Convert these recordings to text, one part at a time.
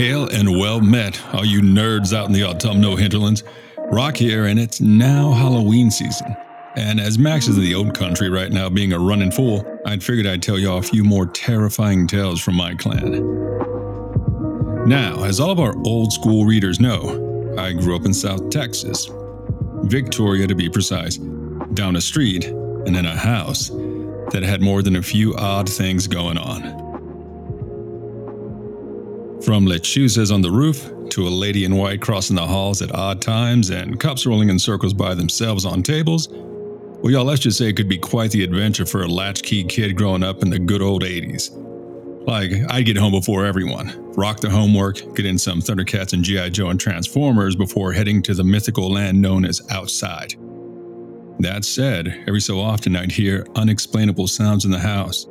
hail and well met, all you nerds out in the autumnal hinterlands. Rock here, and it's now Halloween season. And as Max is in the old country right now being a running fool, I'd figured I'd tell y'all a few more terrifying tales from my clan. Now, as all of our old school readers know, I grew up in South Texas, Victoria to be precise, down a street and in a house that had more than a few odd things going on. From lechuzas on the roof to a lady in white crossing the halls at odd times and cups rolling in circles by themselves on tables, well, y'all, let's just say it could be quite the adventure for a latchkey kid growing up in the good old 80s. Like, I'd get home before everyone, rock the homework, get in some Thundercats and G.I. Joe and Transformers before heading to the mythical land known as outside. That said, every so often I'd hear unexplainable sounds in the house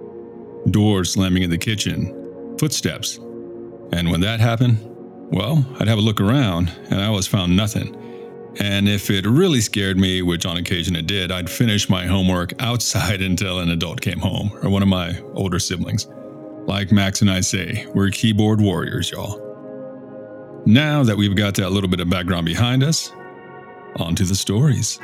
doors slamming in the kitchen, footsteps. And when that happened, well, I'd have a look around and I always found nothing. And if it really scared me, which on occasion it did, I'd finish my homework outside until an adult came home or one of my older siblings. Like Max and I say, we're keyboard warriors, y'all. Now that we've got that little bit of background behind us, on to the stories.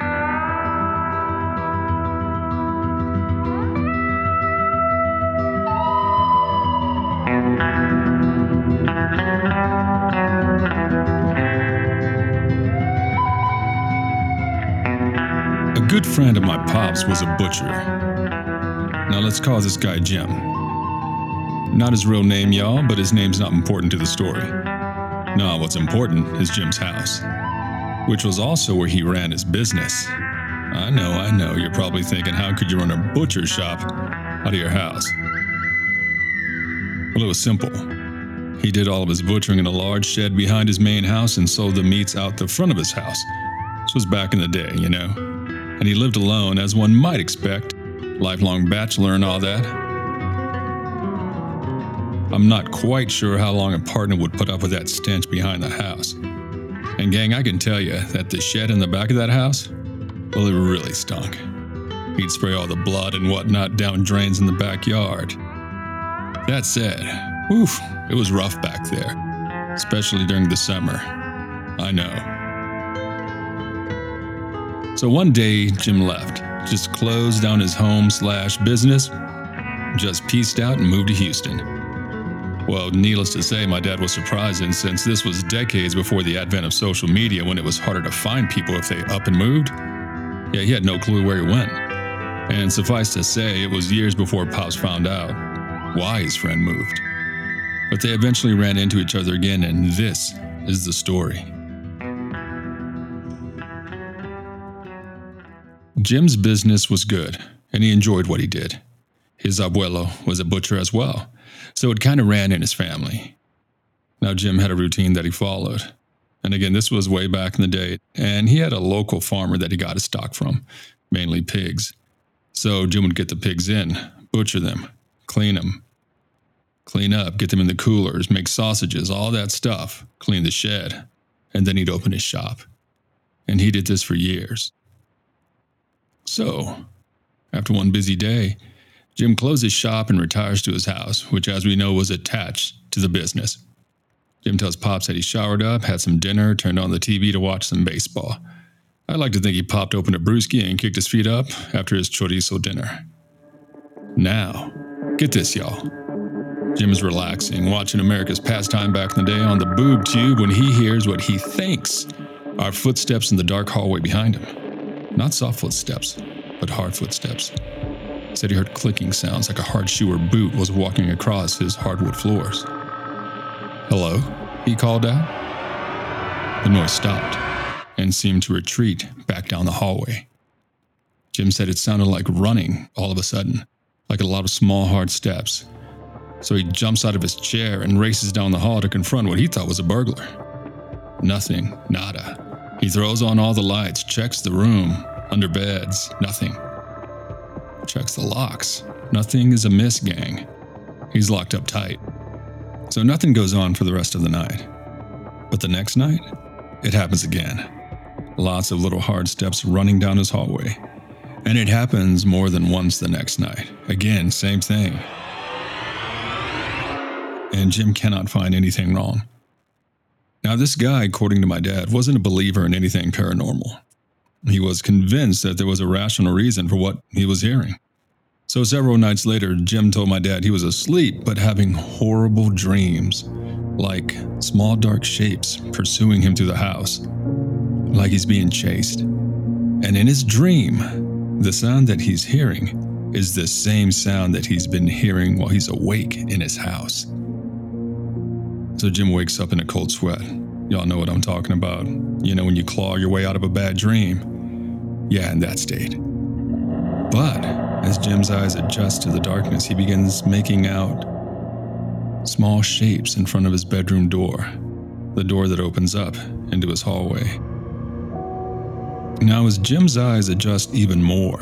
Friend of my pop's was a butcher. Now let's call this guy Jim. Not his real name, y'all, but his name's not important to the story. No, what's important is Jim's house, which was also where he ran his business. I know, I know, you're probably thinking, how could you run a butcher shop out of your house? Well, it was simple. He did all of his butchering in a large shed behind his main house and sold the meats out the front of his house. This was back in the day, you know. And he lived alone, as one might expect, lifelong bachelor and all that. I'm not quite sure how long a partner would put up with that stench behind the house. And, gang, I can tell you that the shed in the back of that house, well, it really stunk. He'd spray all the blood and whatnot down drains in the backyard. That said, oof, it was rough back there, especially during the summer. I know. So one day, Jim left, just closed down his home slash business, just pieced out and moved to Houston. Well, needless to say, my dad was surprising since this was decades before the advent of social media when it was harder to find people if they up and moved. Yeah, he had no clue where he went. And suffice to say, it was years before Pops found out why his friend moved. But they eventually ran into each other again, and this is the story. Jim's business was good, and he enjoyed what he did. His abuelo was a butcher as well, so it kind of ran in his family. Now, Jim had a routine that he followed. And again, this was way back in the day, and he had a local farmer that he got his stock from, mainly pigs. So Jim would get the pigs in, butcher them, clean them, clean up, get them in the coolers, make sausages, all that stuff, clean the shed, and then he'd open his shop. And he did this for years. So, after one busy day, Jim closes shop and retires to his house, which, as we know, was attached to the business. Jim tells Pops that he showered up, had some dinner, turned on the TV to watch some baseball. I like to think he popped open a brewski and kicked his feet up after his chorizo dinner. Now, get this, y'all. Jim is relaxing, watching America's pastime back in the day on the boob tube when he hears what he thinks are footsteps in the dark hallway behind him. Not soft footsteps, but hard footsteps. Said he heard clicking sounds like a hard shoe or boot was walking across his hardwood floors. Hello? He called out. The noise stopped and seemed to retreat back down the hallway. Jim said it sounded like running all of a sudden, like a lot of small, hard steps. So he jumps out of his chair and races down the hall to confront what he thought was a burglar. Nothing, nada. He throws on all the lights, checks the room, under beds, nothing. Checks the locks. Nothing is amiss, gang. He's locked up tight. So nothing goes on for the rest of the night. But the next night, it happens again. Lots of little hard steps running down his hallway. And it happens more than once the next night. Again, same thing. And Jim cannot find anything wrong. Now, this guy, according to my dad, wasn't a believer in anything paranormal. He was convinced that there was a rational reason for what he was hearing. So, several nights later, Jim told my dad he was asleep but having horrible dreams, like small dark shapes pursuing him through the house, like he's being chased. And in his dream, the sound that he's hearing is the same sound that he's been hearing while he's awake in his house. So Jim wakes up in a cold sweat. Y'all know what I'm talking about. You know, when you claw your way out of a bad dream. Yeah, in that state. But as Jim's eyes adjust to the darkness, he begins making out small shapes in front of his bedroom door, the door that opens up into his hallway. Now, as Jim's eyes adjust even more,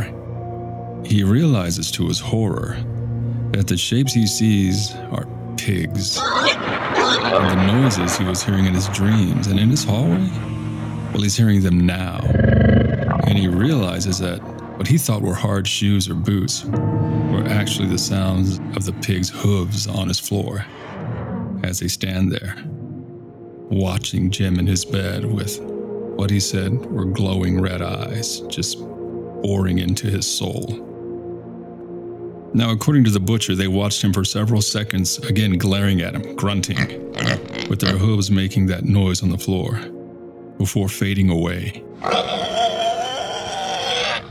he realizes to his horror that the shapes he sees are pigs and the noises he was hearing in his dreams and in his hallway? Well, he's hearing them now. And he realizes that what he thought were hard shoes or boots were actually the sounds of the pig's hooves on his floor as they stand there, watching Jim in his bed with what he said were glowing red eyes just boring into his soul. Now, according to the butcher, they watched him for several seconds, again glaring at him, grunting, with their hooves making that noise on the floor, before fading away.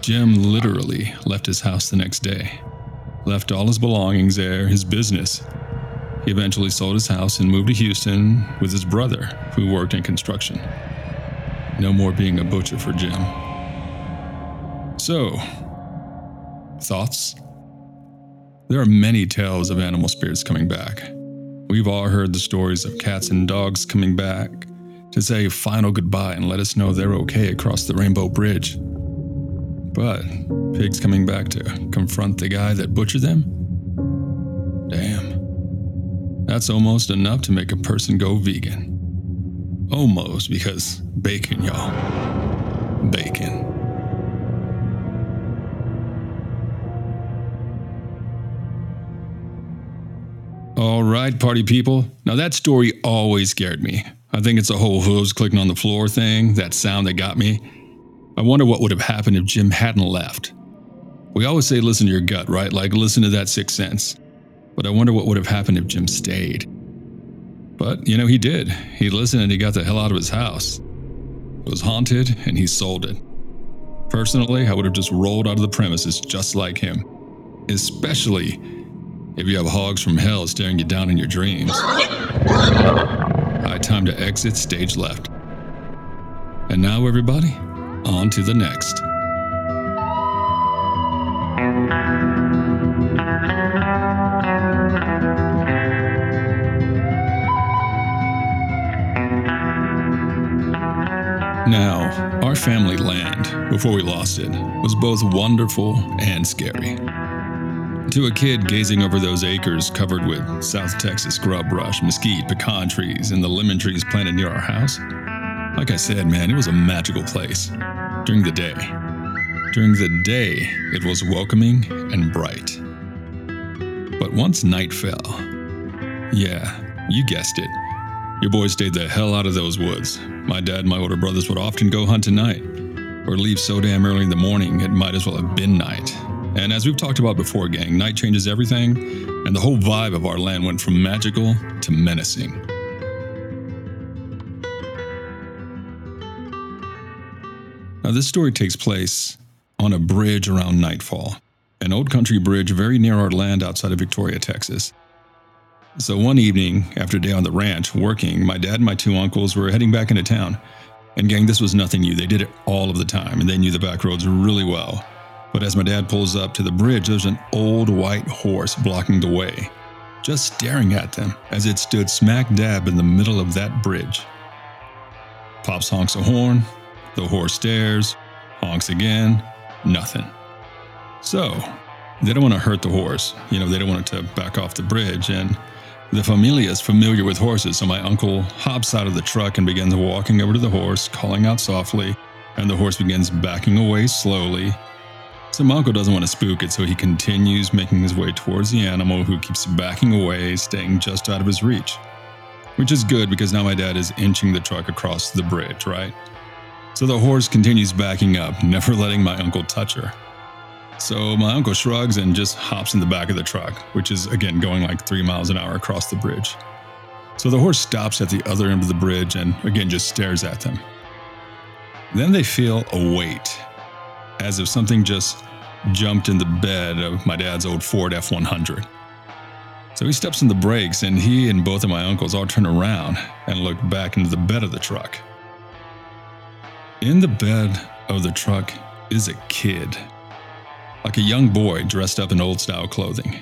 Jim literally left his house the next day, left all his belongings there, his business. He eventually sold his house and moved to Houston with his brother, who worked in construction. No more being a butcher for Jim. So, thoughts? There are many tales of animal spirits coming back. We've all heard the stories of cats and dogs coming back to say final goodbye and let us know they're okay across the Rainbow Bridge. But pigs coming back to confront the guy that butchered them? Damn. That's almost enough to make a person go vegan. Almost, because bacon, y'all. Bacon. All right, party people. Now, that story always scared me. I think it's a whole hooves clicking on the floor thing, that sound that got me. I wonder what would have happened if Jim hadn't left. We always say listen to your gut, right? Like listen to that sixth sense. But I wonder what would have happened if Jim stayed. But, you know, he did. He listened and he got the hell out of his house. It was haunted and he sold it. Personally, I would have just rolled out of the premises just like him. Especially if you have hogs from hell staring you down in your dreams. High time to exit stage left. And now, everybody, on to the next. Now, our family land, before we lost it, was both wonderful and scary. To a kid gazing over those acres covered with South Texas scrub brush, mesquite, pecan trees, and the lemon trees planted near our house, like I said, man, it was a magical place during the day. During the day, it was welcoming and bright. But once night fell, yeah, you guessed it, your boys stayed the hell out of those woods. My dad and my older brothers would often go hunt at night, or leave so damn early in the morning it might as well have been night. And as we've talked about before, gang, night changes everything, and the whole vibe of our land went from magical to menacing. Now, this story takes place on a bridge around nightfall, an old country bridge very near our land outside of Victoria, Texas. So, one evening, after a day on the ranch working, my dad and my two uncles were heading back into town. And, gang, this was nothing new. They did it all of the time, and they knew the back roads really well. But as my dad pulls up to the bridge, there's an old white horse blocking the way, just staring at them as it stood smack dab in the middle of that bridge. Pops honks a horn, the horse stares, honks again, nothing. So, they don't want to hurt the horse. You know, they don't want it to back off the bridge. And the familia is familiar with horses, so my uncle hops out of the truck and begins walking over to the horse, calling out softly, and the horse begins backing away slowly. So my uncle doesn't want to spook it, so he continues making his way towards the animal, who keeps backing away, staying just out of his reach. which is good because now my dad is inching the truck across the bridge, right? So the horse continues backing up, never letting my uncle touch her. So my uncle shrugs and just hops in the back of the truck, which is again going like three miles an hour across the bridge. So the horse stops at the other end of the bridge and again just stares at them. Then they feel a weight, as if something just jumped in the bed of my dad's old Ford F 100. So he steps on the brakes, and he and both of my uncles all turn around and look back into the bed of the truck. In the bed of the truck is a kid, like a young boy dressed up in old style clothing.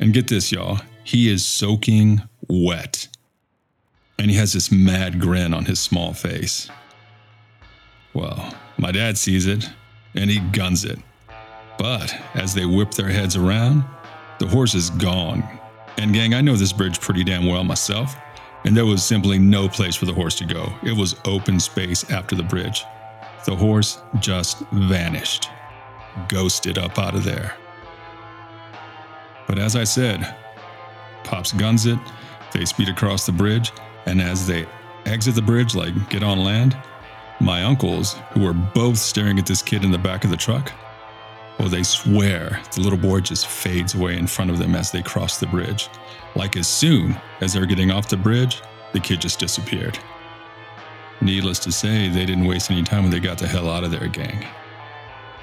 And get this, y'all, he is soaking wet. And he has this mad grin on his small face. Well, my dad sees it and he guns it. But as they whip their heads around, the horse is gone. And gang, I know this bridge pretty damn well myself, and there was simply no place for the horse to go. It was open space after the bridge. The horse just vanished, ghosted up out of there. But as I said, Pops guns it, they speed across the bridge, and as they exit the bridge, like get on land, my uncles, who were both staring at this kid in the back of the truck, they swear the little boy just fades away in front of them as they cross the bridge. Like as soon as they're getting off the bridge, the kid just disappeared. Needless to say, they didn't waste any time when they got the hell out of there, gang.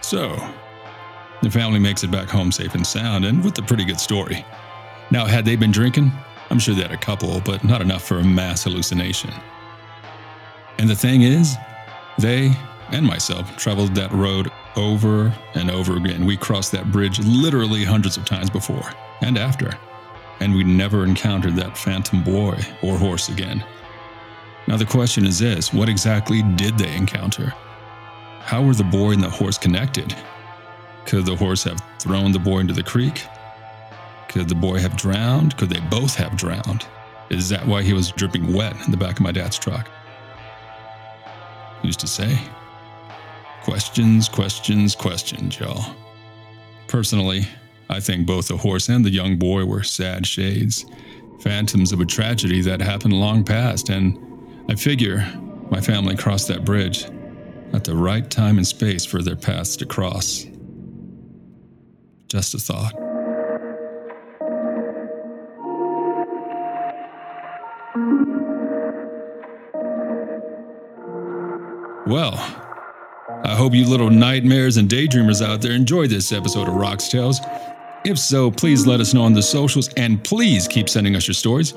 So, the family makes it back home safe and sound and with a pretty good story. Now, had they been drinking, I'm sure they had a couple, but not enough for a mass hallucination. And the thing is, they and myself traveled that road over and over again. We crossed that bridge literally hundreds of times before and after, and we never encountered that phantom boy or horse again. Now, the question is this what exactly did they encounter? How were the boy and the horse connected? Could the horse have thrown the boy into the creek? Could the boy have drowned? Could they both have drowned? Is that why he was dripping wet in the back of my dad's truck? Who's to say? Questions, questions, questions, y'all. Personally, I think both the horse and the young boy were sad shades, phantoms of a tragedy that happened long past, and I figure my family crossed that bridge at the right time and space for their paths to cross. Just a thought. Well, hope you little nightmares and daydreamers out there enjoyed this episode of Rocks Tales. If so, please let us know on the socials and please keep sending us your stories.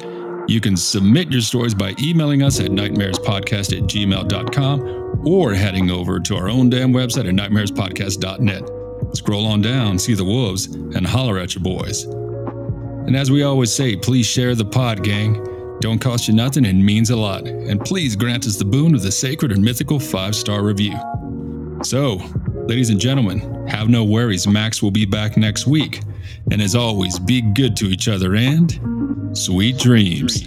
You can submit your stories by emailing us at nightmarespodcast at gmail.com or heading over to our own damn website at nightmarespodcast.net. Scroll on down, see the wolves, and holler at your boys. And as we always say, please share the pod, gang. Don't cost you nothing and means a lot. And please grant us the boon of the sacred and mythical five star review. So, ladies and gentlemen, have no worries. Max will be back next week. And as always, be good to each other and sweet dreams.